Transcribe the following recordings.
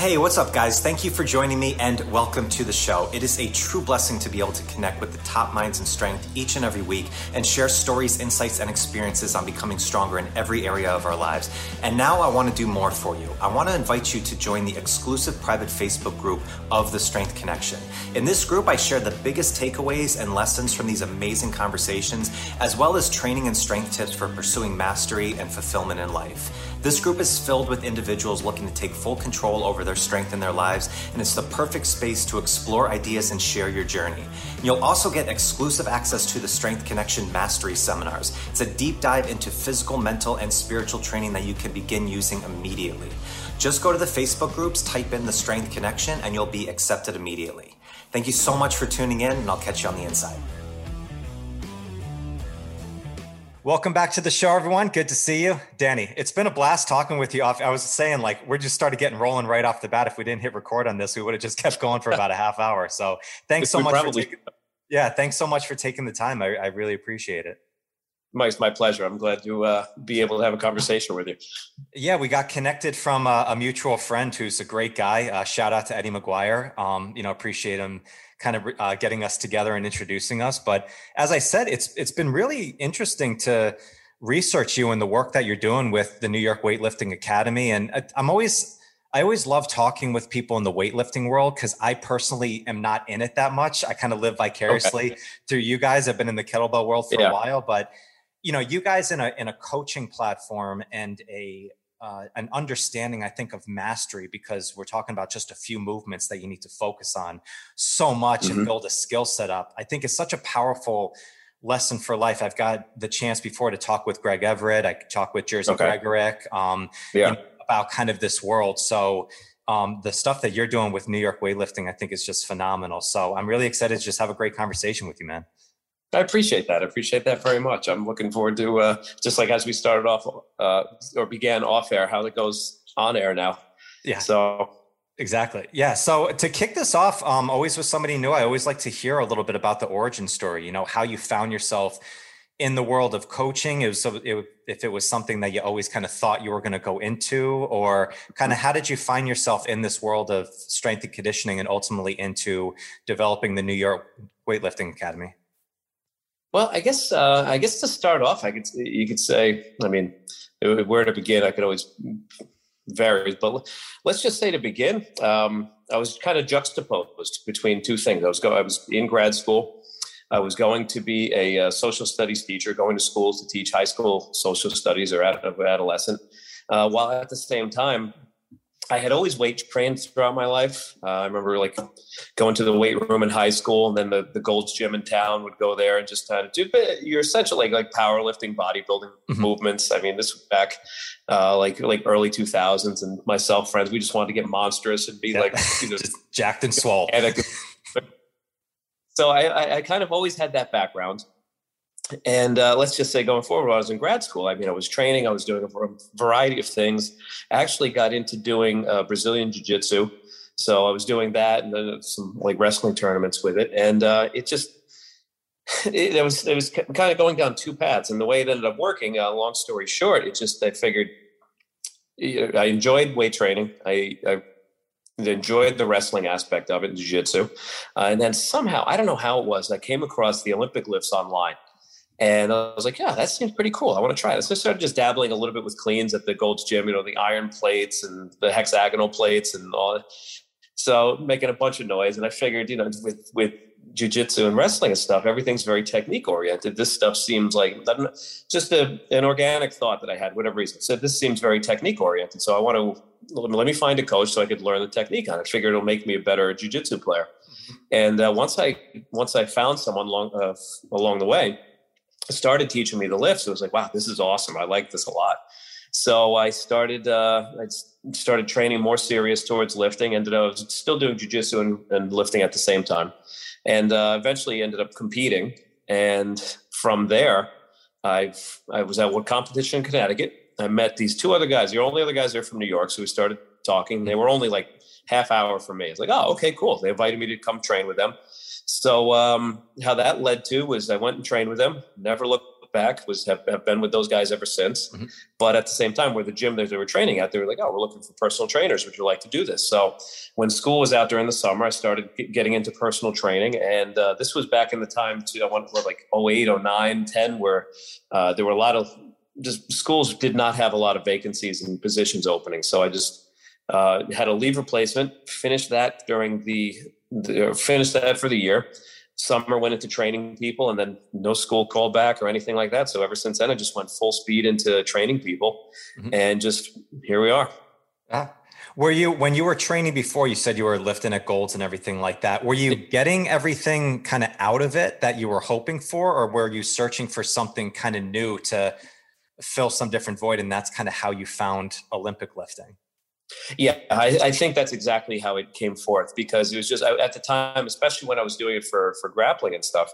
Hey, what's up, guys? Thank you for joining me and welcome to the show. It is a true blessing to be able to connect with the top minds in strength each and every week and share stories, insights, and experiences on becoming stronger in every area of our lives. And now I want to do more for you. I want to invite you to join the exclusive private Facebook group of the Strength Connection. In this group, I share the biggest takeaways and lessons from these amazing conversations, as well as training and strength tips for pursuing mastery and fulfillment in life. This group is filled with individuals looking to take full control over their strength in their lives, and it's the perfect space to explore ideas and share your journey. You'll also get exclusive access to the Strength Connection Mastery Seminars. It's a deep dive into physical, mental, and spiritual training that you can begin using immediately. Just go to the Facebook groups, type in the Strength Connection, and you'll be accepted immediately. Thank you so much for tuning in, and I'll catch you on the inside. Welcome back to the show, everyone. Good to see you, Danny. It's been a blast talking with you. Off, I was saying, like, we're just started getting rolling right off the bat. If we didn't hit record on this, we would have just kept going for about a half hour. So, thanks so much. Probably- for taking, yeah, thanks so much for taking the time. I, I really appreciate it. Mike's my pleasure. I'm glad to uh, be able to have a conversation with you. Yeah, we got connected from a, a mutual friend who's a great guy. Uh, shout out to Eddie McGuire. Um, you know, appreciate him kind of uh, getting us together and introducing us. But as I said, it's it's been really interesting to research you and the work that you're doing with the New York Weightlifting Academy. And I'm always I always love talking with people in the weightlifting world because I personally am not in it that much. I kind of live vicariously okay. through you guys. I've been in the kettlebell world for yeah. a while, but you know, you guys in a in a coaching platform and a uh, an understanding, I think, of mastery because we're talking about just a few movements that you need to focus on so much mm-hmm. and build a skill set up. I think it's such a powerful lesson for life. I've got the chance before to talk with Greg Everett. I talk with Jerzy okay. Gregorek um, yeah. About kind of this world. So um, the stuff that you're doing with New York weightlifting, I think is just phenomenal. So I'm really excited to just have a great conversation with you, man. I appreciate that. I appreciate that very much. I'm looking forward to uh, just like as we started off uh, or began off air, how it goes on air now. Yeah. So exactly. Yeah. So to kick this off, um, always with somebody new, I always like to hear a little bit about the origin story. You know, how you found yourself in the world of coaching. It was so it, if it was something that you always kind of thought you were going to go into, or kind of how did you find yourself in this world of strength and conditioning, and ultimately into developing the New York Weightlifting Academy? Well, I guess uh, I guess to start off, I could you could say, I mean, where to begin? I could always vary, but let's just say to begin, um, I was kind of juxtaposed between two things. I was go, I was in grad school. I was going to be a, uh, social studies teacher, going to schools to teach high school social studies or adolescent, uh, while at the same time I had always weight trained throughout my life. Uh, I remember like going to the weight room in high school, and then the, the Gold's Gym in town would go there and just kind of do. But you're essentially like, like powerlifting, bodybuilding mm-hmm. movements. I mean, this was back uh, like like early 2000s, and myself friends, we just wanted to get monstrous and be yeah. like you know, jacked and swole. so I, I, I kind of always had that background and uh, let's just say going forward, I was in grad school, I mean, I was training, I was doing a variety of things. I actually got into doing uh, Brazilian Jiu Jitsu. So I was doing that and then some like wrestling tournaments with it. And uh, it just, it, it, was, it was kind of going down two paths. And the way it ended up working, uh, long story short, it just, I figured I enjoyed weight training. I, I enjoyed the wrestling aspect of it in jiu-jitsu uh, and then somehow i don't know how it was i came across the olympic lifts online and I was like, yeah, that seems pretty cool. I want to try this. So I started just dabbling a little bit with cleans at the Gold's Gym, you know, the iron plates and the hexagonal plates and all that. So making a bunch of noise. And I figured, you know, with, with jujitsu and wrestling and stuff, everything's very technique oriented. This stuff seems like just a, an organic thought that I had, whatever reason. So this seems very technique oriented. So I want to let me find a coach so I could learn the technique on it. Figure it'll make me a better jujitsu player. Mm-hmm. And uh, once I once I found someone along uh, along the way, started teaching me the lifts. It was like, wow, this is awesome. I like this a lot. So I started uh, I started training more serious towards lifting. Ended up still doing jujitsu and, and lifting at the same time, and uh, eventually ended up competing. And from there, I've I was at one competition in Connecticut. I met these two other guys. The only other guys there from New York, so we started talking. They were only like half hour from me. It's like, oh, okay, cool. They invited me to come train with them. So um, how that led to was I went and trained with them. Never looked back was have, have been with those guys ever since. Mm-hmm. But at the same time, where the gym that they were training at, they were like, "Oh, we're looking for personal trainers. Would you like to do this?" So when school was out during the summer, I started getting into personal training, and uh, this was back in the time to I went like 08, 09, 10, where uh, there were a lot of just schools did not have a lot of vacancies and positions opening. So I just uh, had a leave replacement, finished that during the, the finished that for the year. Summer went into training people and then no school called back or anything like that. So ever since then i just went full speed into training people mm-hmm. and just here we are. Yeah. Were you when you were training before you said you were lifting at golds and everything like that. Were you getting everything kind of out of it that you were hoping for or were you searching for something kind of new to fill some different void and that's kind of how you found olympic lifting yeah, I, I, think that's exactly how it came forth because it was just at the time, especially when I was doing it for for grappling and stuff.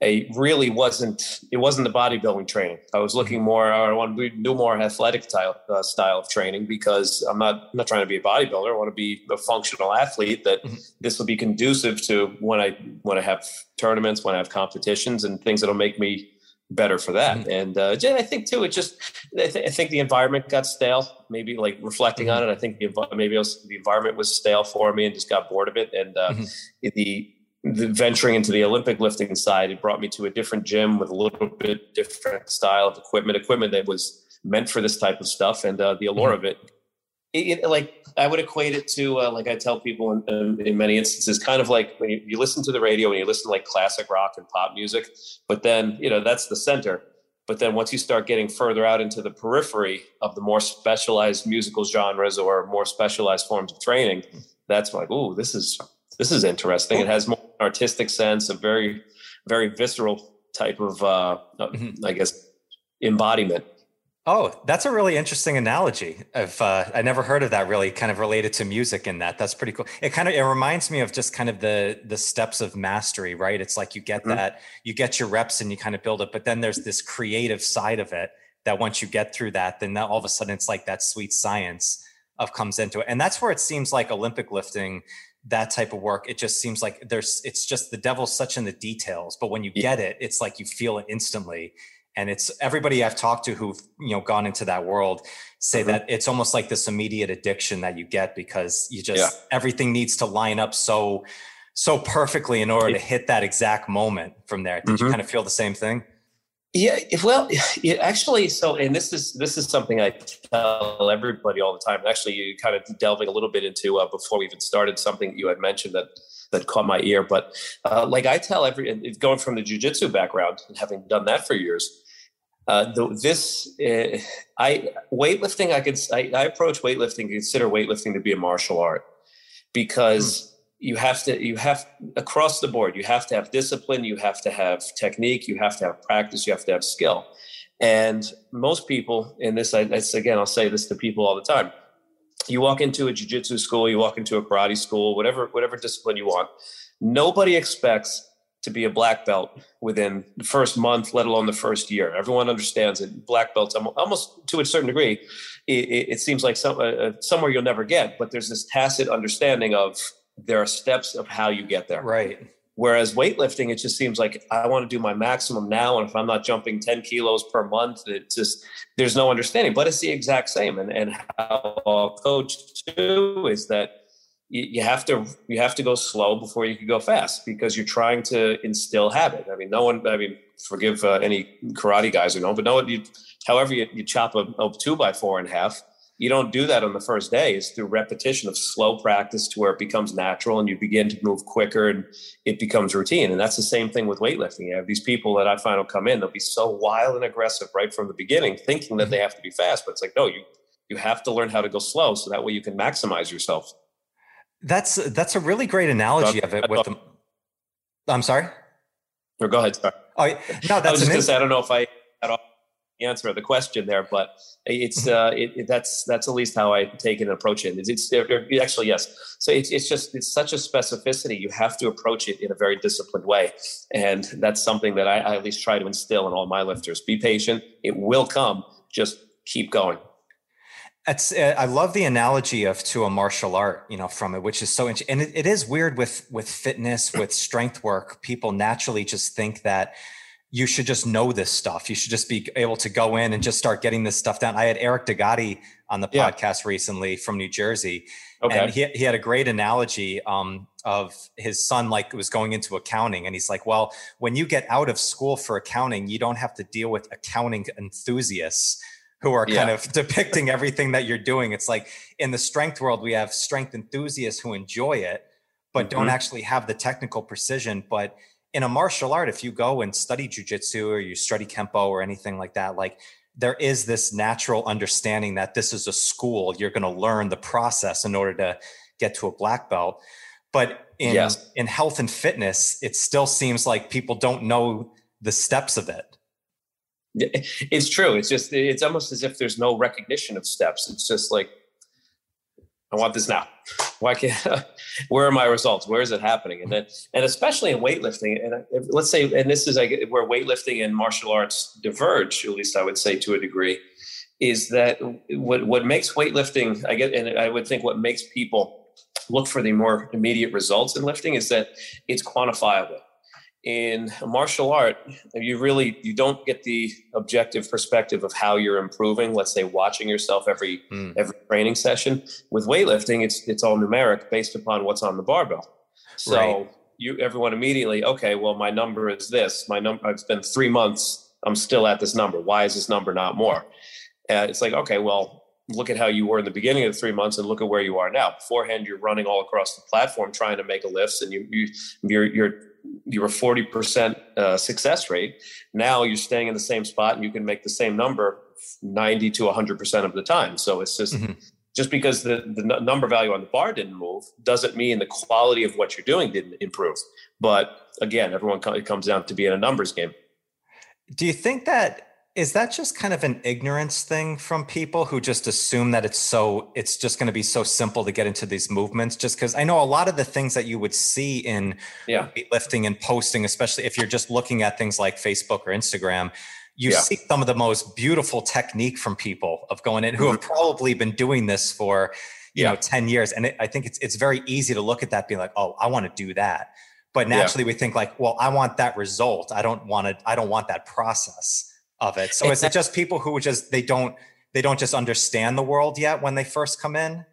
It really wasn't. It wasn't the bodybuilding training. I was looking more. I want to do more athletic style uh, style of training because I'm not I'm not trying to be a bodybuilder. I want to be a functional athlete. That mm-hmm. this will be conducive to when I when I have tournaments, when I have competitions, and things that'll make me better for that. Mm-hmm. And uh, I think too, it just I, th- I, think the environment got stale. Maybe like reflecting mm-hmm. on it, I think the, maybe was, the environment was stale for me and just got bored of it. And uh, mm-hmm. the the venturing into the Olympic lifting side, it brought me to a different gym with a little bit different style of equipment, equipment that was meant for this type of stuff, and uh, the allure mm-hmm. of it it, it, like I would equate it to uh, like I tell people in, in, in, many instances, kind of like when you, you, listen to the radio and you listen to like classic rock and pop music, but then you know that's the center. But then once you start getting further out into the periphery of the more specialized musical genres or more specialized forms of training, that's like, oh, this is this is interesting. It has more artistic sense, a very very visceral type of, uh, mm-hmm. I guess, embodiment Oh, that's a really interesting analogy. Of uh, I never heard of that. Really, kind of related to music in that. That's pretty cool. It kind of it reminds me of just kind of the the steps of mastery, right? It's like you get mm-hmm. that, you get your reps, and you kind of build it. But then there's this creative side of it that once you get through that, then all of a sudden it's like that sweet science of comes into it, and that's where it seems like Olympic lifting that type of work it just seems like there's it's just the devil's such in the details but when you get it it's like you feel it instantly and it's everybody I've talked to who've you know gone into that world say mm-hmm. that it's almost like this immediate addiction that you get because you just yeah. everything needs to line up so so perfectly in order to hit that exact moment from there. Did mm-hmm. you kind of feel the same thing? Yeah, well, actually, so and this is this is something I tell everybody all the time. Actually, you kind of delving a little bit into uh, before we even started something you had mentioned that that caught my ear. But uh, like I tell every going from the jujitsu background and having done that for years, uh, the, this uh, I weightlifting I could I, I, approach weightlifting consider weightlifting to be a martial art because mm. you have to you have across the board you have to have discipline you have to have technique you have to have practice you have to have skill and most people in this I, again I'll say this to people all the time you walk into a jiu-jitsu school you walk into a karate school whatever whatever discipline you want nobody expects to be a black belt within the first month, let alone the first year. Everyone understands that black belts, almost to a certain degree, it, it seems like some, uh, uh, somewhere you'll never get, but there's this tacit understanding of there are steps of how you get there. Right. Whereas weightlifting, it just seems like I want to do my maximum now. And if I'm not jumping 10 kilos per month, it's just, there's no understanding, but it's the exact same. And, and how I'll coach too is that you, have to you have to go slow before you can go fast because you're trying to instill habit. I mean, no one. I mean, forgive uh, any karate guys who know, but no one. You, however, you, you chop a, a, two by four in half. You don't do that on the first day. It's through repetition of slow practice to where it becomes natural and you begin to move quicker and it becomes routine. And that's the same thing with weightlifting. You have these people that I find will come in, they'll be so wild and aggressive right from the beginning, thinking that they have to be fast. But it's like, no, you you have to learn how to go slow so that way you can maximize yourself. That's that's a really great analogy of it. With the, I'm sorry. No, go ahead. Sorry. Oh no, that's I was just going to say I don't know if I had all the answer the question there, but it's mm-hmm. uh, it, it, that's that's at least how I take it and approach it. It's, it's it, actually yes. So it's it's just it's such a specificity. You have to approach it in a very disciplined way, and that's something that I, I at least try to instill in all my lifters. Be patient. It will come. Just keep going. It's, uh, I love the analogy of to a martial art, you know, from it, which is so interesting. And it, it is weird with with fitness, with strength work. People naturally just think that you should just know this stuff. You should just be able to go in and just start getting this stuff down. I had Eric D'Agati on the yeah. podcast recently from New Jersey. Okay. And he, he had a great analogy um, of his son, like was going into accounting. And he's like, well, when you get out of school for accounting, you don't have to deal with accounting enthusiasts who are kind yeah. of depicting everything that you're doing. It's like in the strength world, we have strength enthusiasts who enjoy it, but mm-hmm. don't actually have the technical precision. But in a martial art, if you go and study jujitsu or you study kempo or anything like that, like there is this natural understanding that this is a school. You're going to learn the process in order to get to a black belt. But in yes. in health and fitness, it still seems like people don't know the steps of it. It's true. It's just it's almost as if there's no recognition of steps. It's just like I want this now. Why can't? where are my results? Where is it happening? And then, and especially in weightlifting, and let's say, and this is like where weightlifting and martial arts diverge. At least I would say to a degree, is that what what makes weightlifting? I get, and I would think what makes people look for the more immediate results in lifting is that it's quantifiable in martial art you really you don't get the objective perspective of how you're improving let's say watching yourself every mm. every training session. With weightlifting it's it's all numeric based upon what's on the barbell. So right. you everyone immediately okay well my number is this. My number i've spent three months i'm still at this number. Why is this number not more? Uh, it's like okay well look at how you were in the beginning of the three months and look at where you are now. Beforehand you're running all across the platform trying to make a lifts and you, you you're you're you were 40% uh, success rate. Now you're staying in the same spot and you can make the same number 90 to 100% of the time. So it's just, mm-hmm. just because the, the number value on the bar didn't move doesn't mean the quality of what you're doing didn't improve. But again, everyone it comes down to being a numbers game. Do you think that is that just kind of an ignorance thing from people who just assume that it's so it's just going to be so simple to get into these movements just because i know a lot of the things that you would see in yeah. lifting and posting especially if you're just looking at things like facebook or instagram you yeah. see some of the most beautiful technique from people of going in who mm-hmm. have probably been doing this for you yeah. know 10 years and it, i think it's it's very easy to look at that being like oh i want to do that but naturally we think like well i want that result i don't want to i don't want that process of it. So is it just people who just they don't they don't just understand the world yet when they first come in?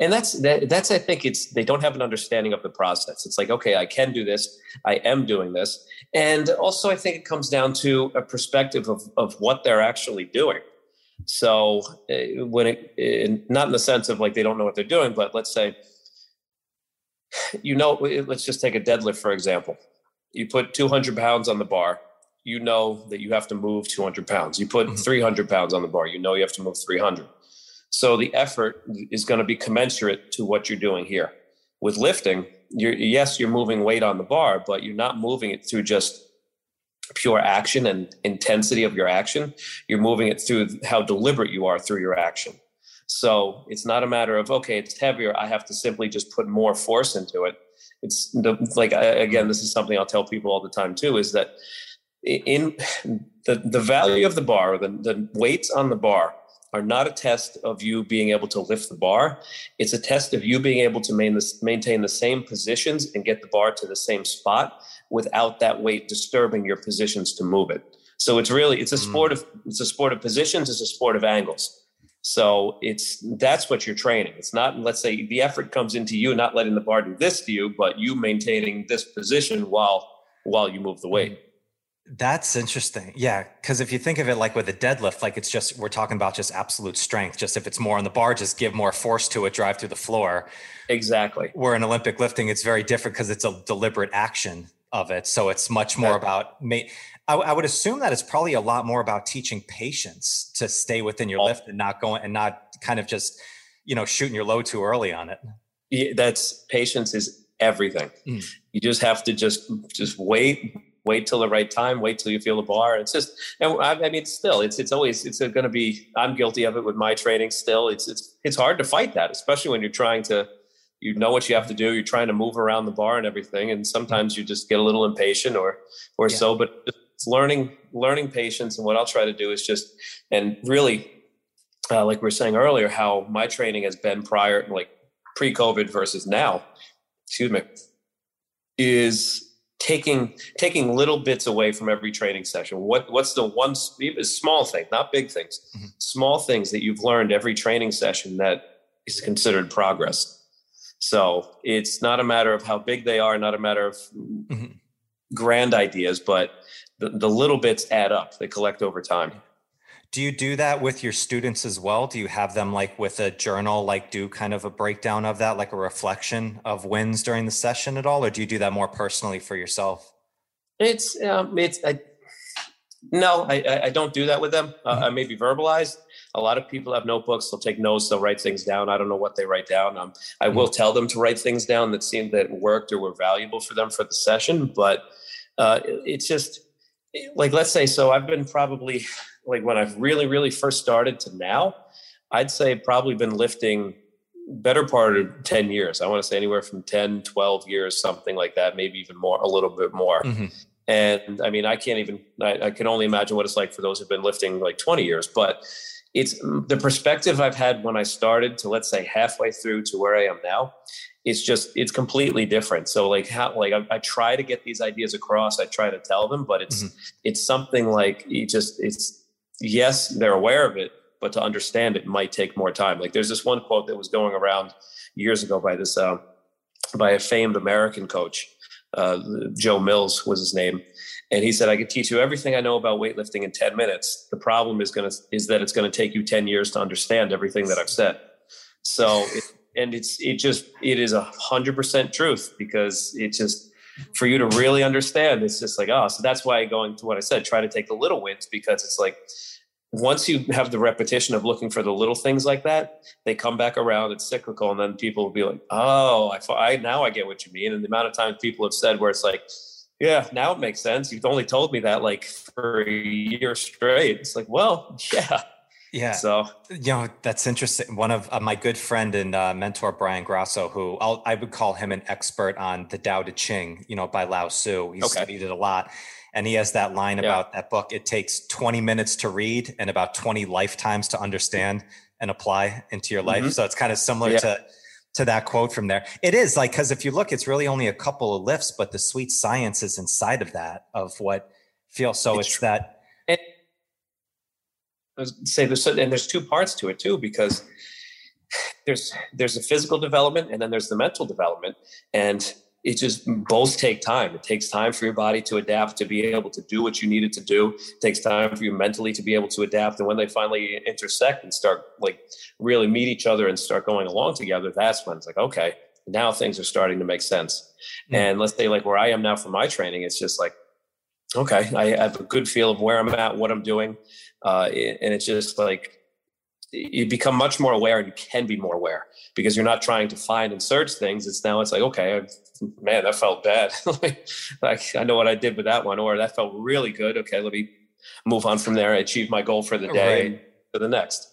And that's that, that's I think it's they don't have an understanding of the process. It's like okay, I can do this, I am doing this, and also I think it comes down to a perspective of of what they're actually doing. So uh, when it not in the sense of like they don't know what they're doing, but let's say you know, let's just take a deadlift for example. You put 200 pounds on the bar you know that you have to move 200 pounds. You put mm-hmm. 300 pounds on the bar, you know you have to move 300. So the effort is going to be commensurate to what you're doing here. With lifting, you're, yes, you're moving weight on the bar, but you're not moving it through just pure action and intensity of your action. You're moving it through how deliberate you are through your action. So it's not a matter of, okay, it's heavier. I have to simply just put more force into it. It's the, like, again, this is something I'll tell people all the time too, is that in the, the value of the bar, the, the weights on the bar are not a test of you being able to lift the bar. It's a test of you being able to main this, maintain the same positions and get the bar to the same spot without that weight disturbing your positions to move it. So it's really it's a hmm. sport of it's a sport of positions. It's a sport of angles. So it's that's what you're training. It's not let's say the effort comes into you not letting the bar do this to you, but you maintaining this position while while you move the weight. That's interesting. Yeah. Cause if you think of it like with a deadlift, like it's just, we're talking about just absolute strength. Just if it's more on the bar, just give more force to it, drive through the floor. Exactly. Where in Olympic lifting, it's very different because it's a deliberate action of it. So it's much more about, I, I would assume that it's probably a lot more about teaching patience to stay within your lift and not going and not kind of just, you know, shooting your load too early on it. Yeah, that's patience is everything. Mm. You just have to just, just wait, wait till the right time, wait till you feel the bar. It's just, and I, I mean, it's still, it's it's always it's going to be. I'm guilty of it with my training. Still, it's it's it's hard to fight that, especially when you're trying to, you know what you have to do. You're trying to move around the bar and everything, and sometimes you just get a little impatient or or yeah. so. But it's learning learning patience, and what I'll try to do is just and really, uh, like we were saying earlier, how my training has been prior, like pre-COVID versus now. Excuse me, is taking taking little bits away from every training session what what's the one small thing not big things mm-hmm. small things that you've learned every training session that is considered progress so it's not a matter of how big they are not a matter of mm-hmm. grand ideas but the, the little bits add up they collect over time do you do that with your students as well? Do you have them like with a journal, like do kind of a breakdown of that, like a reflection of wins during the session at all, or do you do that more personally for yourself? It's um, it's I, no, I, I don't do that with them. Uh, mm-hmm. I maybe verbalized. A lot of people have notebooks. They'll take notes. They'll write things down. I don't know what they write down. Um, I mm-hmm. will tell them to write things down that seemed that worked or were valuable for them for the session. But uh, it, it's just like let's say so. I've been probably like when I've really, really first started to now, I'd say probably been lifting better part of 10 years. I want to say anywhere from 10, 12 years, something like that, maybe even more, a little bit more. Mm-hmm. And I mean, I can't even, I, I, can only imagine what it's like for those who've been lifting like 20 years, but it's the perspective I've had when I started to let's say halfway through to where I am now. It's just, it's completely different. So like how, like I, I try to get these ideas across. I try to tell them, but it's, mm-hmm. it's something like you just, it's, yes, they're aware of it, but to understand it might take more time. Like there's this one quote that was going around years ago by this uh, by a famed American coach, uh, Joe Mills was his name, and he said, "I could teach you everything I know about weightlifting in 10 minutes. The problem is going to is that it's going to take you 10 years to understand everything that I've said." So, it, and it's it just it is a hundred percent truth because it just for you to really understand, it's just like oh, so that's why going to what I said, try to take the little wins because it's like once you have the repetition of looking for the little things like that, they come back around. It's cyclical, and then people will be like, "Oh, I, I now I get what you mean." And the amount of times people have said where it's like, "Yeah, now it makes sense." You've only told me that like for a year straight. It's like, well, yeah, yeah. So you know that's interesting. One of uh, my good friend and uh, mentor Brian Grasso, who I'll, i would call him an expert on the Tao Te Ching, you know, by Lao Tzu. He okay. studied it a lot and he has that line yeah. about that book it takes 20 minutes to read and about 20 lifetimes to understand and apply into your life mm-hmm. so it's kind of similar yeah. to to that quote from there it is like because if you look it's really only a couple of lifts but the sweet science is inside of that of what feels so it's, it's that it, say there's and there's two parts to it too because there's there's a physical development and then there's the mental development and it just both take time. It takes time for your body to adapt to be able to do what you need it to do. It takes time for you mentally to be able to adapt. And when they finally intersect and start like really meet each other and start going along together, that's when it's like, okay, now things are starting to make sense. Mm-hmm. And let's say like where I am now for my training, it's just like, okay, I have a good feel of where I'm at, what I'm doing. Uh, and it's just like, you become much more aware and you can be more aware because you're not trying to find and search things. It's now it's like, okay, man, that felt bad. like I know what I did with that one, or that felt really good. Okay, let me move on from there. I achieved my goal for the day right. to the next.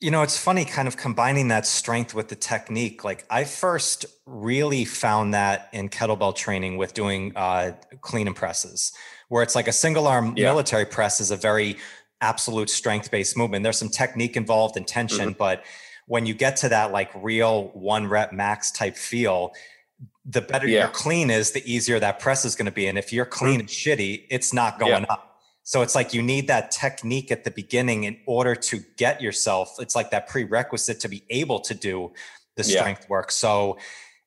You know, it's funny kind of combining that strength with the technique. Like I first really found that in kettlebell training with doing uh, clean and presses, where it's like a single arm yeah. military press is a very absolute strength based movement. There's some technique involved and tension, mm-hmm. but when you get to that like real one rep max type feel, the better yeah. your clean is, the easier that press is going to be. And if you're clean mm-hmm. and shitty, it's not going yeah. up. So it's like you need that technique at the beginning in order to get yourself. It's like that prerequisite to be able to do the strength yeah. work. So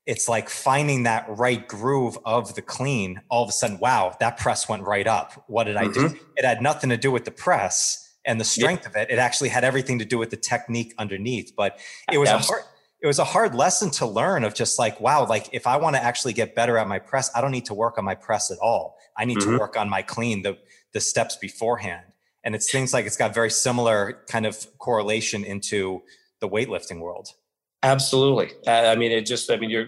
it's like finding that right groove of the clean. All of a sudden, wow, that press went right up. What did I mm-hmm. do? It had nothing to do with the press and the strength of it. It actually had everything to do with the technique underneath. But it was a hard it was a hard lesson to learn of just like, wow, like if I want to actually get better at my press, I don't need to work on my press at all. I need mm-hmm. to work on my clean, the the steps beforehand. And it seems like it's got very similar kind of correlation into the weightlifting world. Absolutely. I mean, it just, I mean, you're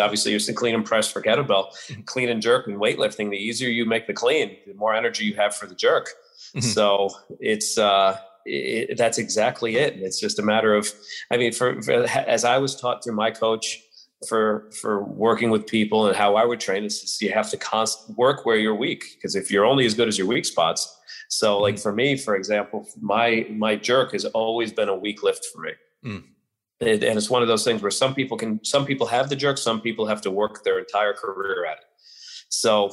obviously to clean and press for kettlebell, mm-hmm. clean and jerk and weightlifting. The easier you make the clean, the more energy you have for the jerk. Mm-hmm. So it's, uh, it, that's exactly it. It's just a matter of, I mean, for, for, as I was taught through my coach for for working with people and how I would train is just you have to const- work where you're weak because if you're only as good as your weak spots. So, like mm-hmm. for me, for example, my my jerk has always been a weak lift for me. Mm and it's one of those things where some people can some people have the jerk some people have to work their entire career at it So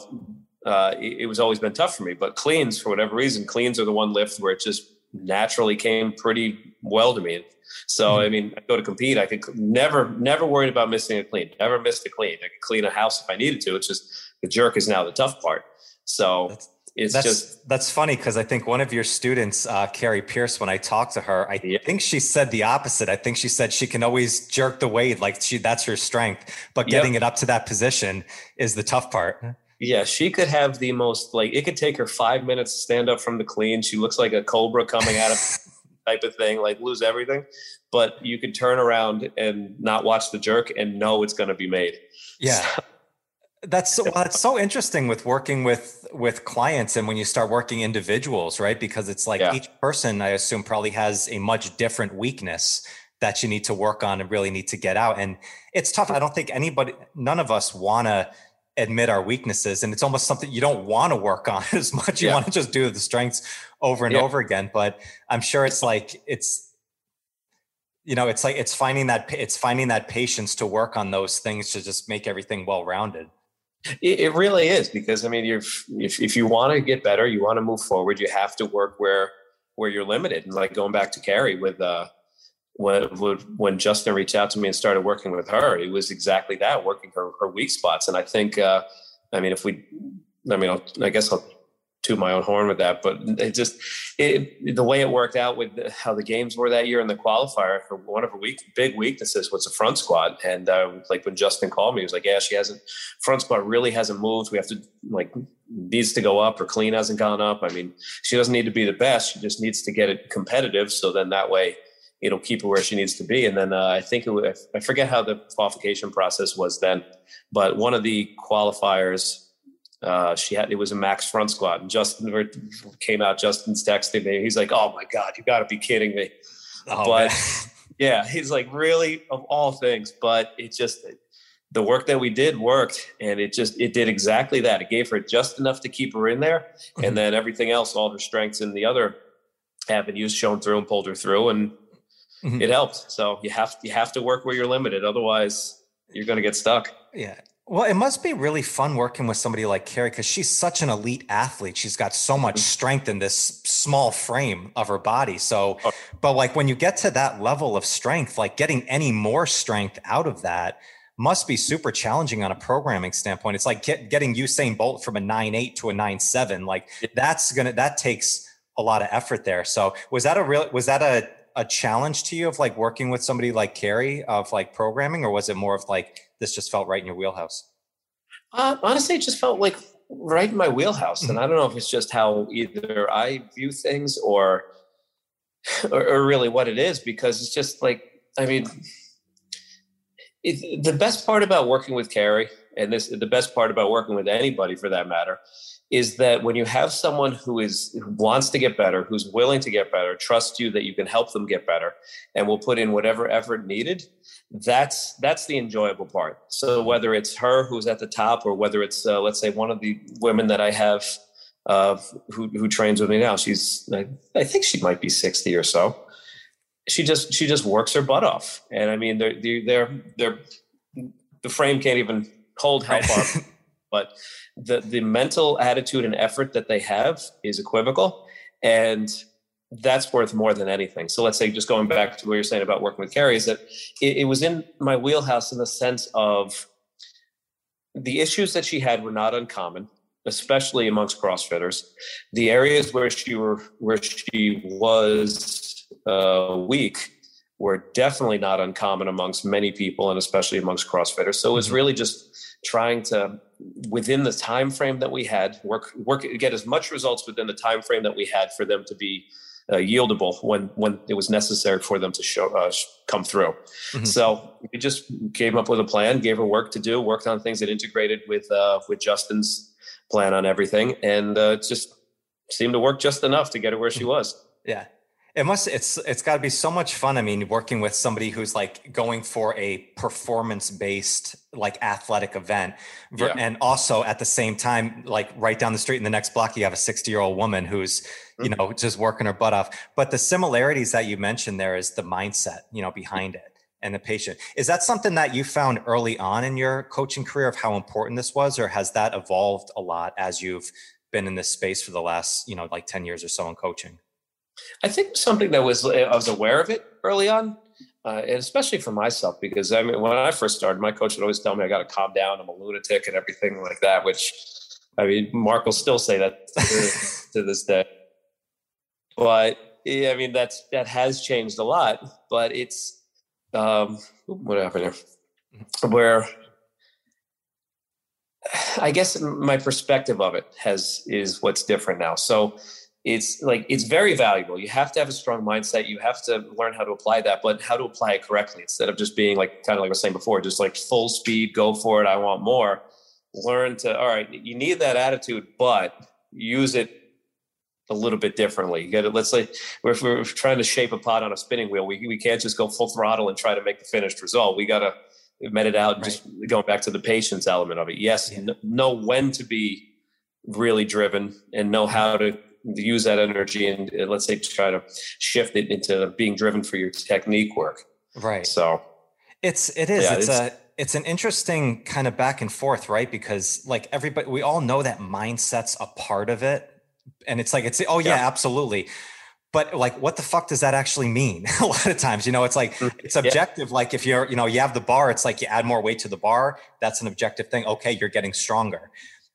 uh, it, it, was always been tough for me. But cleans, for whatever reason, cleans are the one lift where it just naturally came pretty well to me. So mm-hmm. I mean, I go to compete. I could never, never worried about missing a clean. Never missed a clean. I could clean a house if I needed to. It's just the jerk is now the tough part. So that's, it's that's, just that's funny because I think one of your students, uh, Carrie Pierce, when I talked to her, I yeah. think she said the opposite. I think she said she can always jerk the weight, like she that's her strength, but getting yep. it up to that position is the tough part. Yeah, she could have the most like it could take her five minutes to stand up from the clean. She looks like a cobra coming out of type of thing, like lose everything. But you could turn around and not watch the jerk and know it's going to be made. Yeah. So, that's so, well, it's so interesting with working with with clients and when you start working individuals, right? Because it's like yeah. each person, I assume, probably has a much different weakness that you need to work on and really need to get out. And it's tough. I don't think anybody, none of us want to admit our weaknesses, and it's almost something you don't want to work on as much. You yeah. want to just do the strengths over and yeah. over again. But I'm sure it's like it's you know it's like it's finding that it's finding that patience to work on those things to just make everything well rounded it, it really is because I mean, if if you want to get better, you want to move forward, you have to work where where you're limited. And like going back to Carrie with uh, when when Justin reached out to me and started working with her, it was exactly that, working her her weak spots. And I think, uh, I mean, if we, I mean, I'll, I guess I'll to my own horn with that, but it just it, the way it worked out with how the games were that year in the qualifier. For one of her weak big weaknesses was the front squat, and uh, like when Justin called me, he was like, "Yeah, she hasn't front squat really hasn't moved. We have to like needs to go up. Her clean hasn't gone up. I mean, she doesn't need to be the best. She just needs to get it competitive. So then that way." It'll keep her where she needs to be, and then uh, I think it, I forget how the qualification process was then, but one of the qualifiers uh, she had it was a max front squat, and Justin came out. Justin's texting me. He's like, "Oh my god, you got to be kidding me!" Oh, but yeah, he's like, "Really, of all things." But it just the work that we did worked, and it just it did exactly that. It gave her just enough to keep her in there, mm-hmm. and then everything else, all her strengths in the other avenues, shown through and pulled her through, and mm-hmm. it helped. So you have you have to work where you're limited, otherwise you're going to get stuck. Yeah, well, it must be really fun working with somebody like Carrie because she's such an elite athlete. She's got so much mm-hmm. strength in this small frame of her body. So, oh. but like when you get to that level of strength, like getting any more strength out of that must be super challenging on a programming standpoint. It's like get, getting Usain Bolt from a nine eight to a nine seven. Like that's gonna that takes a lot of effort there. So, was that a real was that a a challenge to you of like working with somebody like Carrie of like programming, or was it more of like this just felt right in your wheelhouse? Uh, honestly, it just felt like right in my wheelhouse, and mm-hmm. I don't know if it's just how either I view things or, or, or really what it is, because it's just like I mean, it, the best part about working with Carrie, and this the best part about working with anybody for that matter, is that when you have someone who is who wants to get better, who's willing to get better, trusts you that you can help them get better, and will put in whatever effort needed, that's that's the enjoyable part. So whether it's her who's at the top or whether it's uh, let's say one of the women that i have uh, who, who trains with me now she's I, I, think she might be 60 or so. She just she just works her butt off. And i mean they're they're they're the frame can't even hold how far but the the mental attitude and effort that they have is equivocal and that's worth more than anything. So let's say just going back to what you're saying about working with Carrie is that it, it, was in my wheelhouse in the sense of the issues that she had were not uncommon, especially amongst CrossFitters. The areas where she were where she was uh, weak were definitely not uncommon amongst many people and especially amongst CrossFitters. So it was mm-hmm. really just trying to within the time frame that we had work work get as much results within the time frame that we had for them to be uh, yieldable when when it was necessary for them to show uh, come through. Mm-hmm. So we just came up with a plan, gave her work to do, worked on things that integrated with uh, with Justin's plan on everything, and uh, it just seemed to work just enough to get her where she was. Yeah, it must it's it's got to be so much fun. I mean, working with somebody who's like going for a performance based like athletic event, yeah. and also at the same time, like right down the street in the next block, you have a sixty year old woman who's you mm-hmm. know just working her butt off. But the similarities that you mentioned there is the mindset, you know, behind it. and the patient. Is that something that you found early on in your coaching career of how important this was, or has that evolved a lot as you've been in this space for the last, you know, like 10 years or so in coaching? I think something that was, I was aware of it early on. Uh, and especially for myself, because I mean, when I first started, my coach would always tell me I got to calm down. I'm a lunatic and everything like that, which I mean, Mark will still say that to, this day. But yeah, I mean, that's, that has changed a lot, but it's, um, what happened here? Mm-hmm. Where I guess my perspective of it has is what's different now. So it's like it's very valuable. You have to have a strong mindset. You have to learn how to apply that, but how to apply it correctly instead of just being like kind of like I was saying before, just like full speed, go for it. I want more. Learn to all right. You need that attitude, but use it a little bit differently. You got to let's say if we're trying to shape a pot on a spinning wheel, we we can't just go full throttle and try to make the finished result. We got to met it out. Right. Just going back to the patience element of it. Yes, yeah. know when to be really driven and know how to use that energy and uh, let's say try to shift it into being driven for your technique work. Right. So it's it is yeah, it's, it's a it's an interesting kind of back and forth, right? Because like everybody, we all know that mindset's a part of it and it's like it's oh yeah, yeah. absolutely but like what the fuck does that actually mean a lot of times you know it's like mm, it's objective yeah. like if you're you know you have the bar it's like you add more weight to the bar that's an objective thing okay you're getting stronger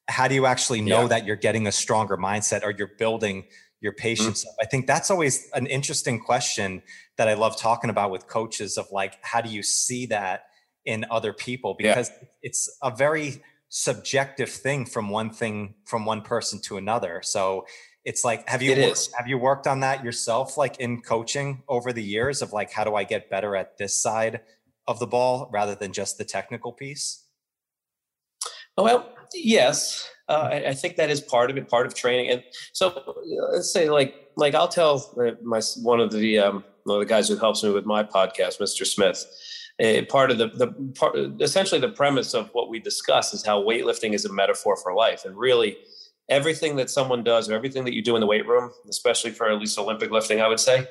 how do you actually know yeah. that you're getting a stronger mindset or you're building your mm. patience mm. up i think that's always an interesting question that i love talking about with coaches of like how do you see that in other people because yeah. it's a very subjective thing from one thing from one person to another. So it's like have you worked, have you worked on that yourself like in coaching over the years of like how do I get better at this side of the ball rather than just the technical piece? Well, yes. Uh, I, I, think that is part of it, part of training. And so let's say like like I'll tell my one of the um, one of the guys who helps me with my podcast, Mr. Smith uh, part of the, the part, essentially the premise of what we discuss is how weightlifting is a metaphor for life and really everything that someone does or everything that you do in the weight room especially for at least olympic lifting i would say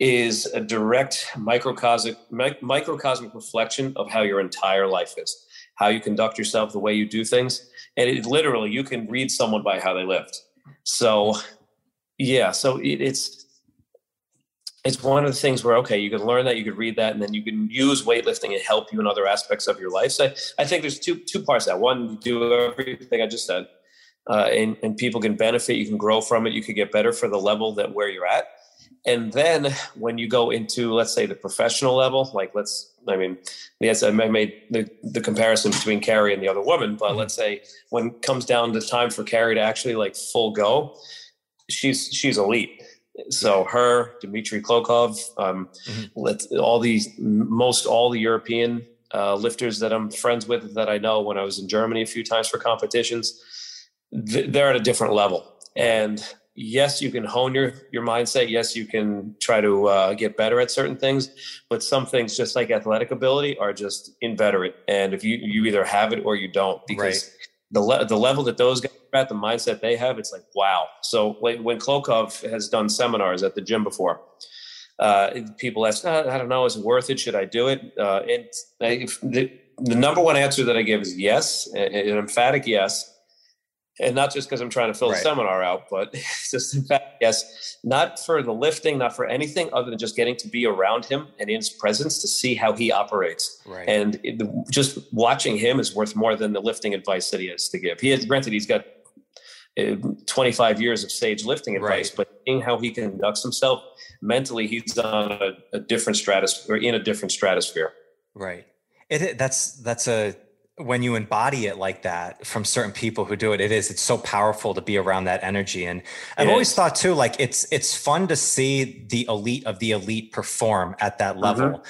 is a direct microcosmic microcosmic reflection of how your entire life is how you conduct yourself the way you do things. And it literally you can read someone by how they lift so yeah so it, it's it's one of the things where okay you can learn that you can read that and then you can use weightlifting and help you in other aspects of your life. So i, I think there's two two parts that. One you do everything i just said uh, and, and people can benefit you can grow from it you can get better for the level that where you're at. And then when you go into let's say the professional level like let's i mean yes i made the, the comparison between carrie and the other woman but mm-hmm. let's say when it comes down to time for carrie to actually like full go she's she's elite so her, Dmitry Klokov, um, mm-hmm. all these, most all the European uh, lifters that I'm friends with that I know when I was in Germany a few times for competitions, th- they're at a different level. And yes, you can hone your your mindset. Yes, you can try to uh, get better at certain things, but some things, just like athletic ability, are just inveterate. And if you you either have it or you don't, because right. the le- the level that those guys are at, the mindset they have, it's like, wow. So when Klokov has done seminars at the gym before, uh, people ask, oh, I don't know, is it worth it? Should I do it? Uh, and the, the, number one answer that I give is yes, an emphatic yes. And not just because I'm trying to fill right. the seminar out, but just in fact, yes, not for the lifting, not for anything other than just getting to be around him and in his presence to see how he operates. Right. And it, just watching him is worth more than the lifting advice that he has to give. He has, granted, he's got eh, 25 years of stage lifting advice, right. but seeing how he conducts himself mentally, he's on a, a different stratosphere, or in a different stratosphere. Right. It, that's, that's a, when you embody it like that from certain people who do it, it is, it's so powerful to be around that energy. And I've it always is. thought too, like it's, it's fun to see the elite of the elite perform at that level. Mm-hmm.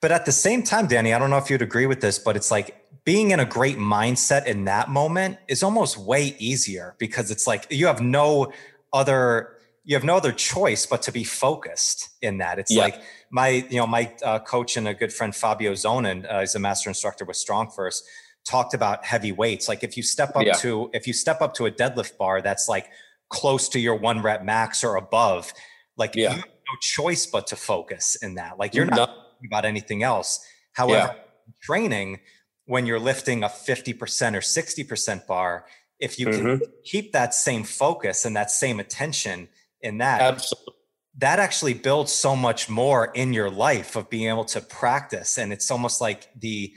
But at the same time, Danny, I don't know if you'd agree with this, but it's like being in a great mindset in that moment is almost way easier because it's like you have no other you have no other choice but to be focused in that. It's yeah. like my you know my uh, coach and a good friend Fabio Zonin, uh, he's a master instructor with Strong First, talked about heavy weights. Like if you step up yeah. to if you step up to a deadlift bar that's like close to your one rep max or above, like yeah. you have no choice but to focus in that. Like you're not about anything else However, yeah. training, when you're lifting a 50% or 60% bar, if you can mm-hmm. keep that same focus and that same attention in that, Absolutely. that actually builds so much more in your life of being able to practice. And it's almost like the,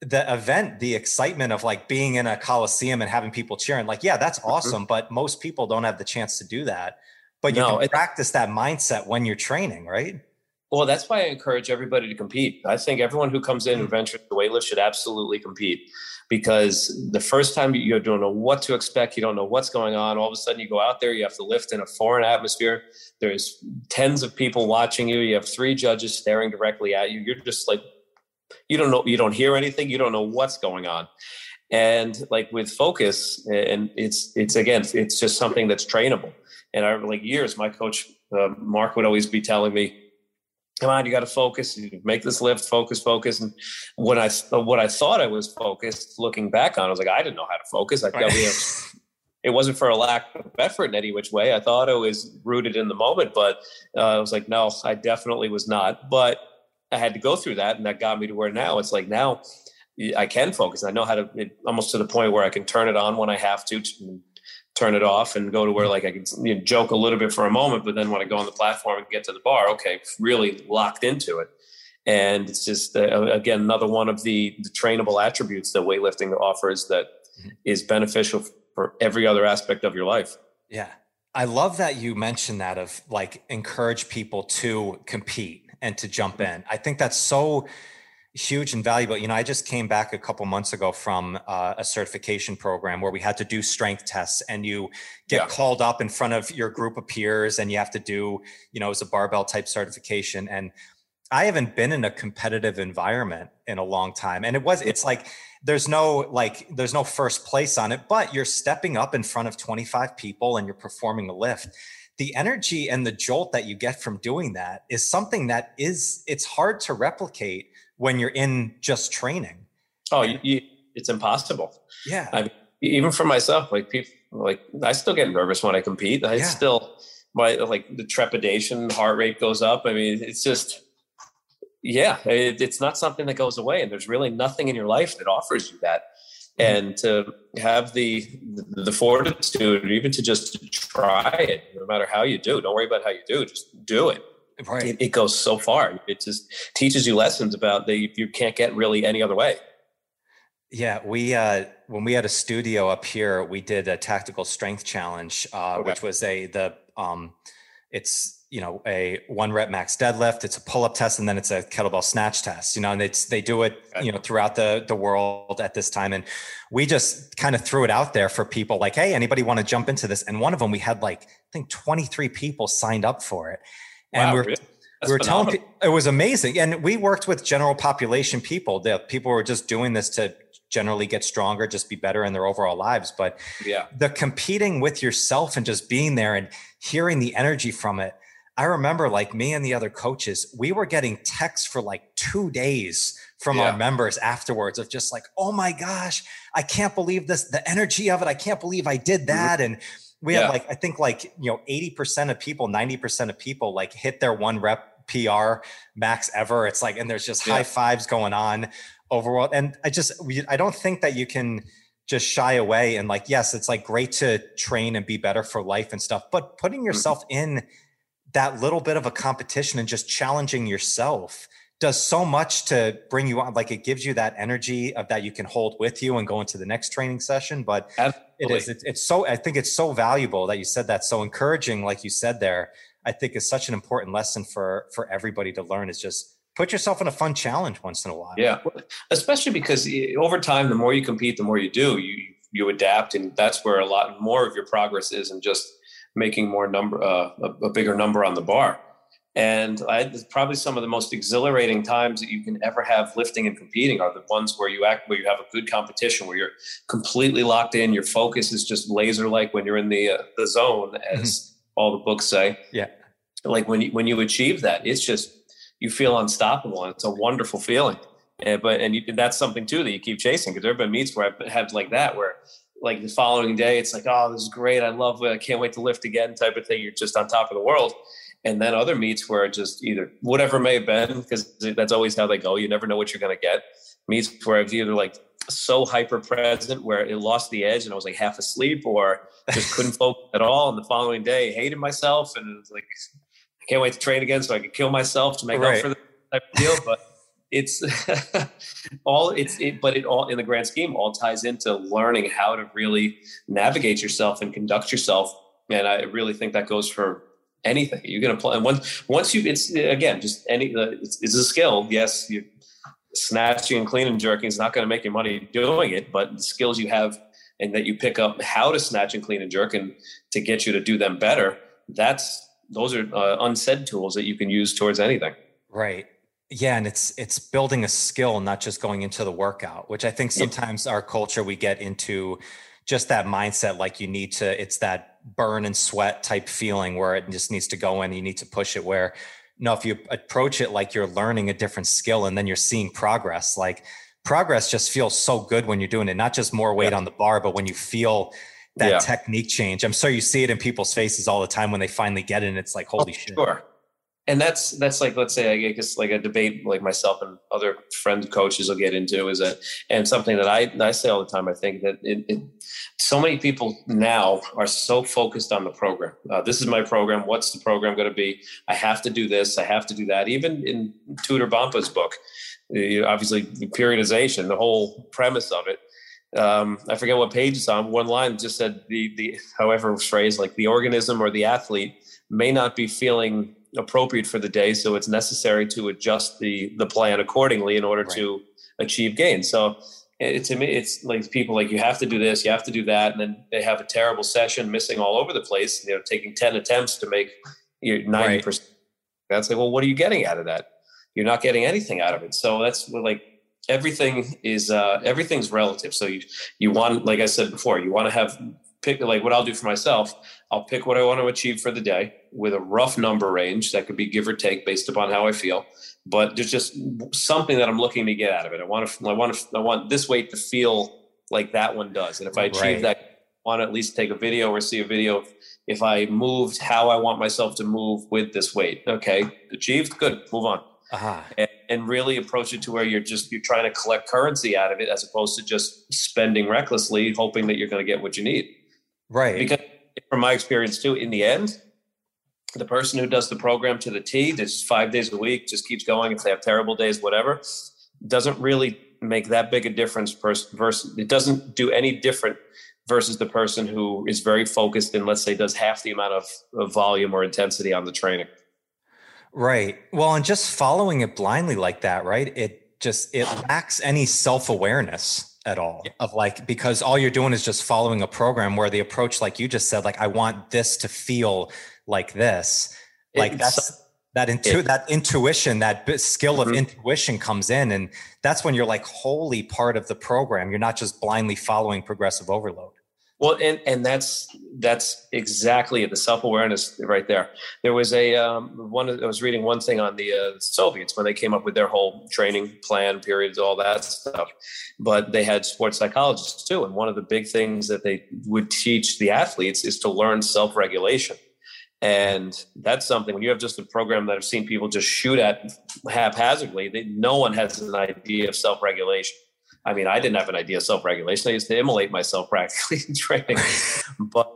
the event, the excitement of like being in a coliseum and having people cheering, like, yeah, that's mm-hmm. awesome. But most people don't have the chance to do that. But you no, can practice that mindset when you're training, right? Well, that's why I encourage everybody to compete. I think everyone who comes in and mm. ventures the weightlift should absolutely compete because the first time you don't know what to expect, you don't know what's going on. All of a sudden, you go out there, you have to lift in a foreign atmosphere. There's tens of people watching you. You have three judges staring directly at you. You're just like, you don't know, you don't hear anything, you don't know what's going on. And like with focus, and it's it's again, it's just something that's trainable. And I like years, my coach uh, Mark would always be telling me come on, you got to focus. You make this lift, focus, focus. And when I what I thought I was focused, looking back on, I was like, I didn't know how to focus. I right. it wasn't for a lack of effort in any which way. I thought I was rooted in the moment, but uh, I was like, no, I definitely was not. But I had to go through that, and that got me to where now it's like now I can focus. I know how to it, almost to the point where I can turn it on when I have to, to turn it off and go to where like I can you know, joke a little bit for a moment, but then when I go on the platform and get to the bar, okay, really locked into it. And it's just uh, again another one of the, the trainable attributes that weightlifting offers that mm-hmm. is beneficial for every other aspect of your life. Yeah. I love that you mentioned that of like encourage people to compete and to jump mm-hmm. in. I think that's so huge and valuable. You know, I just came back a couple months ago from uh, a certification program where we had to do strength tests, and you get yeah. called up in front of your group of peers, and you have to do, you know, it was a barbell type certification. And I haven't been in a competitive environment in a long time, and it was it's like there's no like there's no first place on it, but you're stepping up in front of 25 people and you're performing a lift the energy and the jolt that you get from doing that is something that is it's hard to replicate when you're in just training. Oh, you, you, it's impossible. Yeah. I mean, even for myself, like people, like I still get nervous when I compete. I yeah. still, my like the trepidation, heart rate goes up. I mean, it's just, yeah, it, it's not something that goes away, and there's really nothing in your life that offers you that. Mm-hmm. And to have the the fortitude, even to just try it, no matter how you do, don't worry about how you do, just do it right. it, it, goes so far. It just teaches you lessons about that you can't get really any other way. Yeah, we uh, when we had a studio up here, we did a tactical strength challenge, uh, okay. which was a the um, it's you know a one rep max deadlift, it's a pull up test, and then it's a kettlebell snatch test. You know, and it's they do it you know throughout the the world at this time, and we just kind of threw it out there for people like, hey, anybody want to jump into this? And one of them, we had like I think twenty three people signed up for it, and wow, we're really? we were telling it was amazing, and we worked with general population people. The people were just doing this to generally get stronger, just be better in their overall lives. But yeah, the competing with yourself and just being there and hearing the energy from it. I remember, like me and the other coaches, we were getting texts for like two days from yeah. our members afterwards of just like, oh my gosh, I can't believe this, the energy of it. I can't believe I did mm-hmm. that. And we yeah. have like i think like you know 80% of people 90% of people like hit their one rep pr max ever it's like and there's just yeah. high fives going on overall and i just we, i don't think that you can just shy away and like yes it's like great to train and be better for life and stuff but putting mm-hmm. yourself mm-hmm. in that little bit of a competition and just challenging yourself does so much to bring you on like it gives you that energy of that you can hold with you and go into the next training session but Absolutely. it is it's, it's so i think it's so valuable that you said that so encouraging like you said there i think is such an important lesson for for everybody to learn is just put yourself in a fun challenge once in a while yeah especially because eh, over time the more you compete the more you do you you adapt and that's where a lot more of your progress is and just making more number uh, a, a bigger number on the bar and I, probably some of the most exhilarating times that you can ever have lifting and competing are the ones where you act, where you have a good competition, where you're completely locked in. Your focus is just laser like when you're in the uh, the zone, as mm-hmm. all the books say. Yeah. Like when you, when you achieve that, it's just you feel unstoppable, and it's a wonderful feeling. And, but and, you, and that's something too that you keep chasing because there have been meets where I've had like that where like the following day it's like oh this is great I love it I can't wait to lift again type of thing. You're just on top of the world and then other meets where just either whatever may have been because that's always how they go. You never know what you're going to get. Meets where I was either like so hyper present where it lost the edge and I was like half asleep or just couldn't focus at all. And the following day, hated myself and it was like, I can't wait to train again so I could kill myself to make right. up for the type of deal. But it's all it's it, but it all in the grand scheme all ties into learning how to really navigate yourself and conduct yourself. And I really think that goes for anything you're going to play. And once once you, it's again just any. It's, it's a skill. Yes, you snatching and cleaning jerking is not going to make you money doing it, but the skills you have and that you pick up how to snatch and clean and jerk and to get you to do them better. That's those are uh, unsaid tools that you can use towards anything. Right. Yeah, and it's it's building a skill, not just going into the workout, which I think sometimes our culture we get into just that mindset like you need to it's that burn and sweat type feeling where it just needs to go in, you need to push it where no, if you approach it like you're learning a different skill and then you're seeing progress, like progress just feels so good when you're doing it, not just more weight yeah. on the bar, but when you feel that yeah. technique change. I'm sure you see it in people's faces all the time when they finally get it and it's like, oh, holy oh, shit. Sure and that's that's like let's say I guess like a debate like myself and other friend coaches will get into is that and something that I I say all the time I think that it, it, so many people now are so focused on the program. Uh, this is my program. What's the program going to be? I have to do this. I have to do that. Even in Tudor Bompa's book, obviously periodization, the whole premise of it. Um, I forget what page it's on. One line just said the the however phrase like the organism or the athlete may not be feeling appropriate for the day. So it's necessary to adjust the the plan accordingly in order right. to achieve gains. So it, to me, it's like people like you have to do this, you have to do that, and then they have a terrible session, missing all over the place. You know, taking ten attempts to make ninety percent. That's like, well, what are you getting out of that? You're not getting anything out of it. So that's like everything is uh, everything's relative. So you you want, like I said before, you want to have pick like what I'll do for myself. I'll pick what I want to achieve for the day with a rough number range that could be give or take based upon how I feel. But there's just something that I'm looking to get out of it. I want to, I want to, I want this weight to feel like that one does. And if I achieve right. that, I want to at least take a video or see a video if I moved how I want myself to move with this weight. Okay, achieved, good, move on. Uh-huh. And, and, really approach it to where you're just you're trying to collect currency out of it as opposed to just spending recklessly, hoping that you're going to get what you need. Right. Because from my experience too, in the end, the person who does the program to the T, just five days a week, just keeps going. If they have terrible days, whatever, doesn't really make that big a difference. Versus, it doesn't do any different versus the person who is very focused and let's say does half the amount of, of volume or intensity on the training. Right. Well, and just following it blindly like that, right? It just it lacks any self awareness at all yeah. of like because all you're doing is just following a program where the approach like you just said like i want this to feel like this like it's, that's that intu- it, that intuition that skill mm-hmm. of intuition comes in and that's when you're like wholly part of the program you're not just blindly following progressive overload well, and and that's that's exactly the self awareness right there. There was a um, one. I was reading one thing on the uh, Soviets when they came up with their whole training plan, periods, all that stuff. But they had sports psychologists too, and one of the big things that they would teach the athletes is to learn self regulation. And that's something when you have just a program that I've seen people just shoot at haphazardly, they, no one has an idea of self regulation I mean, I didn't have an idea of self regulation. I used to immolate myself practically in training, but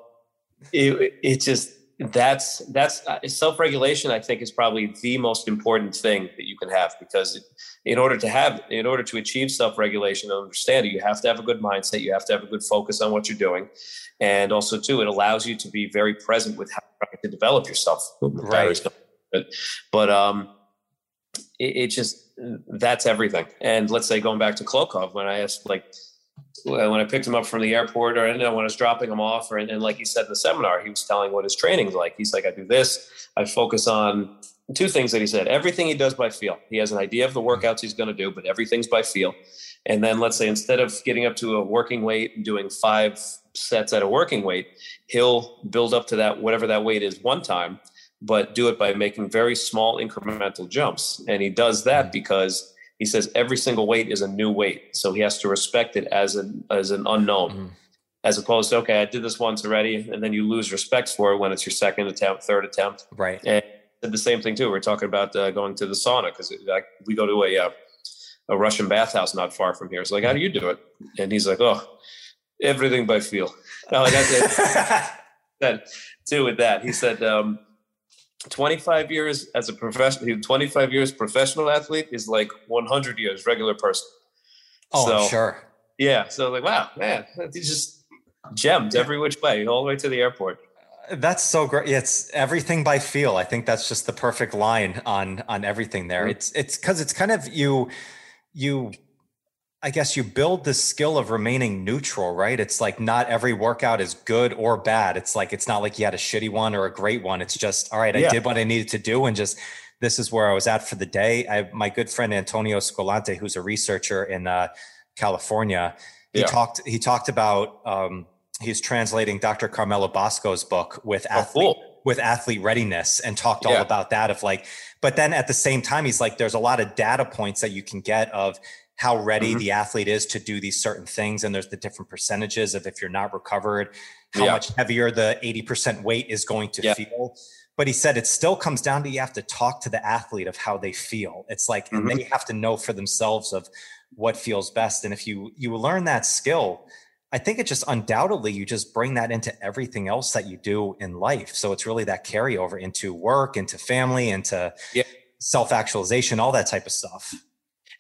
it, it just that's that's uh, self regulation. I think is probably the most important thing that you can have because in order to have in order to achieve self regulation and understand it, you have to have a good mindset. You have to have a good focus on what you're doing, and also too, it allows you to be very present with how to develop yourself. Right. But um, it, it just that's everything. And let's say going back to Klokov, when I asked like uh, when I picked him up from the airport or and when I was dropping him off, or, and, and like he said in the seminar, he was telling what his training's like. He's like, I do this, I focus on two things that he said. Everything he does by feel. He has an idea of the workouts he's going to do, but everything's by feel. And then let's say instead of getting up to a working weight and doing five sets at a working weight, he'll build up to that whatever that weight is one time but do it by making very small incremental jumps. And he does that mm. because he says every single weight is a new weight. So he has to respect it as an as an unknown. Mm. As opposed to, okay, I did this once already, and then you lose respect for it when it's your second attempt, third attempt. Right. And said the same thing too. We are talking about uh, going to the sauna because like, we go to a uh, a Russian bathhouse not far from here. It's like, how do you do it? And he's like, oh, everything by feel. like I said, too with that. He said, um, 25 years as a professional, 25 years professional athlete is like 100 years regular person. Oh, so, sure. Yeah. So like, wow, man, he's just gemmed every which way, all the way to the airport. That's so great. It's everything by feel. I think that's just the perfect line on on everything there. Mm-hmm. It's it's because it's kind of you you I guess you build the skill of remaining neutral, right? It's like not every workout is good or bad. It's like it's not like you had a shitty one or a great one. It's just all right. Yeah. I did what I needed to do, and just this is where I was at for the day. I my good friend Antonio Squillante, who's a researcher in uh, California, he yeah. talked he talked about um, he's translating Dr. Carmelo Bosco's book with oh, athlete cool. with athlete readiness and talked all about that of like, but then at the same time, he's like, there's a lot of data points that you can get of how ready mm-hmm. the athlete is to do these certain things. And there's the different percentages of if you're not recovered, how yeah. much heavier the 80% weight is going to yeah. feel. But he said it still comes down to you have to talk to the athlete of how they feel. It's like, mm-hmm. and they have to know for themselves of what feels best. And if you you learn that skill, I think it just undoubtedly you just bring that into everything else that you do in life. So it's really that carryover into work, into family, into yeah. self actualization, all that type of stuff.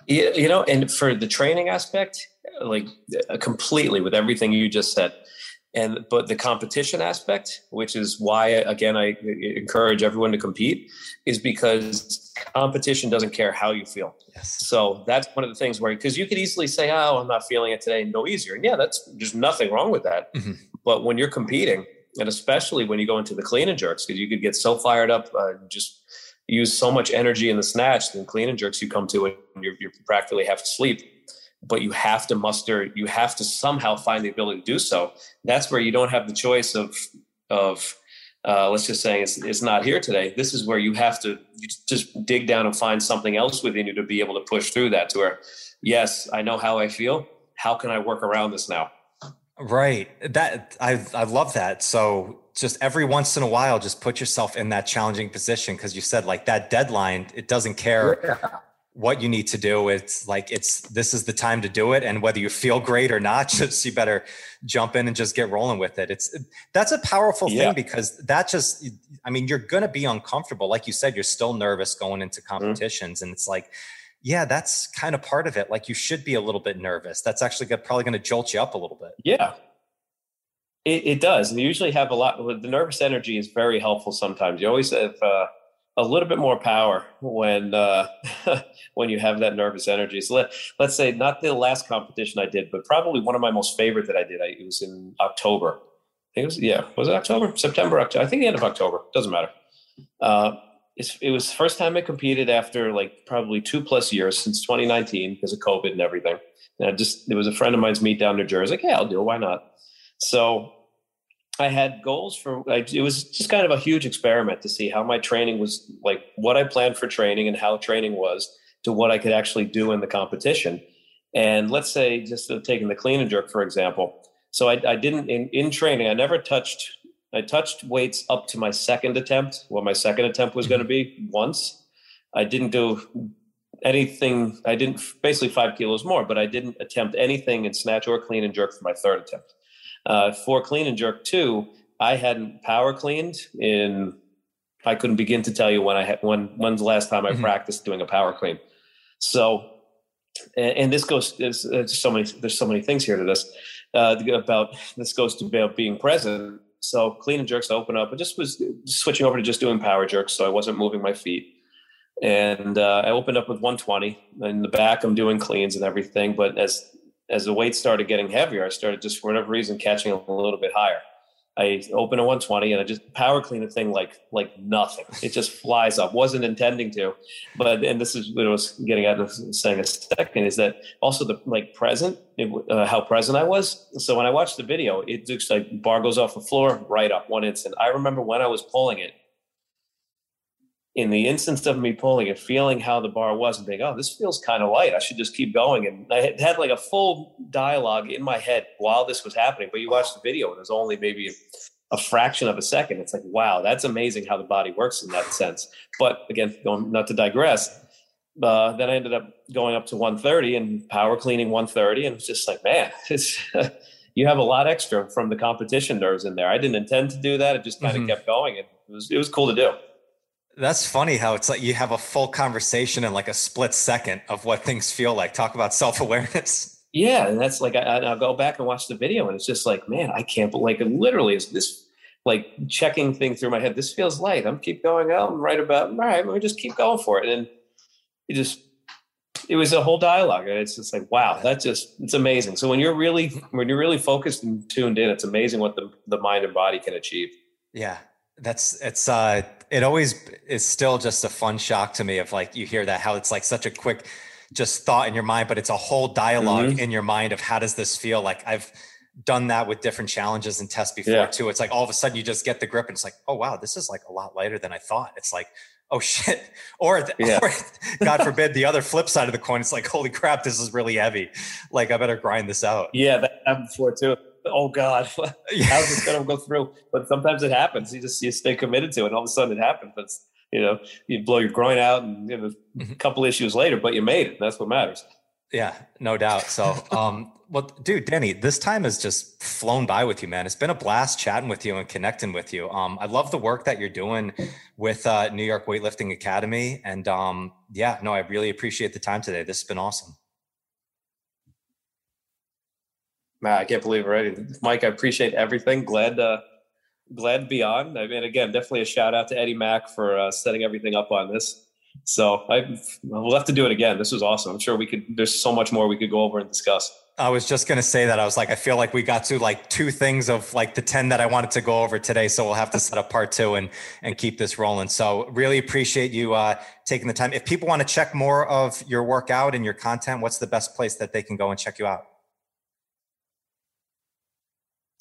You know, and for the training aspect, like uh, completely with everything you just said, and but the competition aspect which is why again i encourage everyone to compete is because competition doesn't care how you feel yes. so that's one of the things where because you could easily say oh i'm not feeling it today no easier and yeah that's there's nothing wrong with that mm-hmm. but when you're competing and especially when you go into the clean and jerks because you could get so fired up uh, just use so much energy in the snatch and clean and jerks you come to it you're, you're practically half asleep but you have to muster you have to somehow find the ability to do so. That's where you don't have the choice of of uh, let's just say it's, it's not here today. This is where you have to you just dig down and find something else within you to be able to push through that to where yes i know how i feel. How can i work around this now right that i i love that so just every once in a while just put yourself in that challenging position because you said like that deadline it doesn't care yeah what you need to do. It's like it's this is the time to do it, and whether you feel great or not, just you better jump in and just get rolling with it. It's that's a powerful yeah. thing because that just I mean you're going to be uncomfortable, like you said, you're still nervous going into mm-hmm. competitions, mm-hmm. and it's like. Yeah, that's kind of part of it. Like you should be a little bit nervous. That's actually probably going to jolt you up a little bit. Yeah, it, it, does. And you usually have a lot. The nervous energy is very helpful. Sometimes you always have uh, a little bit more power when uh, when you have that nervous energy. So let let's say not the last competition I did, but probably one of my most favorite that I did. I, it was in October. I think it was yeah, was it October, September, October? I think the end of October. Doesn't matter. Uh, it was the first time I competed after like probably two plus years since 2019 because of COVID and everything. And I just it was a friend of mine's meet down in New Jersey. Like, yeah, I'll do it. Why not? So I had goals for like, it was just kind of a huge experiment to see how my training was like what I planned for training and how training was to what I could actually do in the competition. And let's say just uh, taking the clean and jerk for example. So I, I didn't in, in training. I never touched. I touched weights up to my second attempt. What my second attempt was going to be once. I didn't do anything. I didn't basically five kilos more, but I didn't attempt anything in snatch or clean and jerk for my third attempt. Uh, for clean and jerk two, I hadn't power cleaned in. I couldn't begin to tell you when I had when when's the last time I mm-hmm. practiced doing a power clean. So, and, and this goes. There's, there's, so many. There's so many things here to this uh, about. This goes to about being present. So clean and jerks I open up. I just was switching over to just doing power jerks, so I wasn't moving my feet. And uh, I opened up with 120. In the back, I'm doing cleans and everything. But as as the weight started getting heavier, I started just for whatever reason catching a little bit higher. I open a 120 and I just power clean the thing like like nothing. It just flies up. Wasn't intending to, but and this is what I was getting at saying a second is that also the like present, it, uh, how present I was. So when I watched the video, it looks like bar goes off the floor right up one instant. I remember when I was pulling it, in the instance of me pulling and feeling how the bar was and thinking, oh, this feels kind of light. I should just keep going. And I had like a full dialogue in my head while this was happening. But you watch the video and there's only maybe a fraction of a second. It's like, wow, that's amazing how the body works in that sense. But again, going not to digress, uh, then I ended up going up to 130 and power cleaning 130, and it's just like, man, it's you have a lot extra from the competition nerves in there. I didn't intend to do that; it just kind of mm-hmm. kept going, and it was it was cool to do. That's funny how it's like you have a full conversation in like a split second of what things feel like. Talk about self awareness. Yeah, and that's like I, will go back and watch the video, and it's just like, man, I can't. Like, literally, is this like checking thing through my head? This feels light. I'm keep going. Oh, I'm right about. All right, let me just keep going for it, and it just it was a whole dialogue and it's just like wow that's just it's amazing so when you're really when you're really focused and tuned in it's amazing what the, the mind and body can achieve yeah that's it's uh it always is still just a fun shock to me of like you hear that how it's like such a quick just thought in your mind but it's a whole dialog mm-hmm. in your mind of how does this feel? Like i've done that with different challenges and tests before yeah. too. It's like all of a sudden you just get the grip and it's like oh wow this is like a lot lighter than i thought. It's like oh shit. Or, yeah. or, god forbid the other flip side of the coin it's like holy crap this is really heavy. Like i better grind this out. Yeah that happened before too oh god how's this gonna go through but sometimes it happens you just you stay committed to it and all of a sudden it happens but you know you blow your groin out and you know, mm-hmm. a couple issues later but you made it that's what matters yeah, no doubt. So, um, well, dude, Danny, this time has just flown by with you, man. It's been a blast chatting with you and connecting with you. Um, I love the work that you're doing with uh, New York Weightlifting Academy, and um, yeah, no, I really appreciate the time today. This has been awesome. Man, I can't believe it, already. Mike, I appreciate everything. Glad, uh, glad to be on. I mean, again, definitely a shout out to Eddie Mack for uh, setting everything up on this. So I we'll have to do it again. This was awesome. I'm sure we could. There's so much more we could go over and discuss. I was just gonna say that. I was like, I feel like we got to like two things of like the ten that I wanted to go over today. So we'll have to set up part two and and keep this rolling. So really appreciate you uh, taking the time. If people want to check more of your workout and your content, what's the best place that they can go and check you out?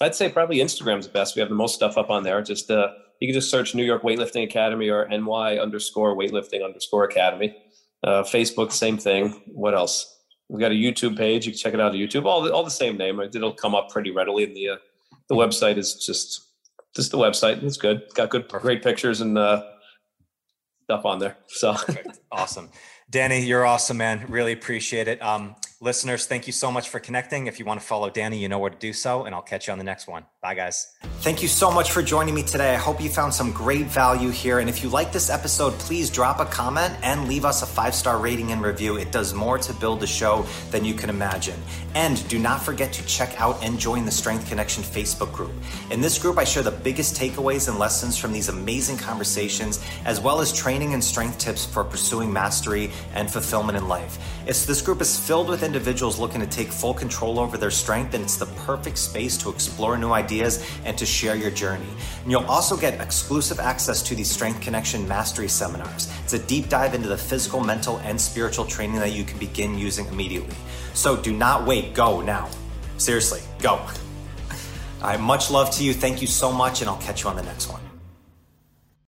I'd say probably Instagram's the best. We have the most stuff up on there. Just uh, you can just search New York Weightlifting Academy or NY underscore weightlifting underscore academy. Uh, Facebook, same thing. What else? We've got a YouTube page. You can check it out on YouTube. All the, all the same name. It'll come up pretty readily. And the uh, the website is just just the website. It's good. It's got good, Perfect. great pictures and uh, stuff on there. So awesome, Danny. You're awesome, man. Really appreciate it. Um, Listeners, thank you so much for connecting. If you want to follow Danny, you know where to do so, and I'll catch you on the next one. Bye, guys. Thank you so much for joining me today. I hope you found some great value here. And if you like this episode, please drop a comment and leave us a five star rating and review. It does more to build the show than you can imagine. And do not forget to check out and join the Strength Connection Facebook group. In this group, I share the biggest takeaways and lessons from these amazing conversations, as well as training and strength tips for pursuing mastery and fulfillment in life. It's, this group is filled with individuals looking to take full control over their strength, and it's the perfect space to explore new ideas and to share your journey. And you'll also get exclusive access to the Strength Connection Mastery seminars. It's a deep dive into the physical, mental, and spiritual training that you can begin using immediately. So do not wait, go now. Seriously, go. All right, much love to you. Thank you so much, and I'll catch you on the next one.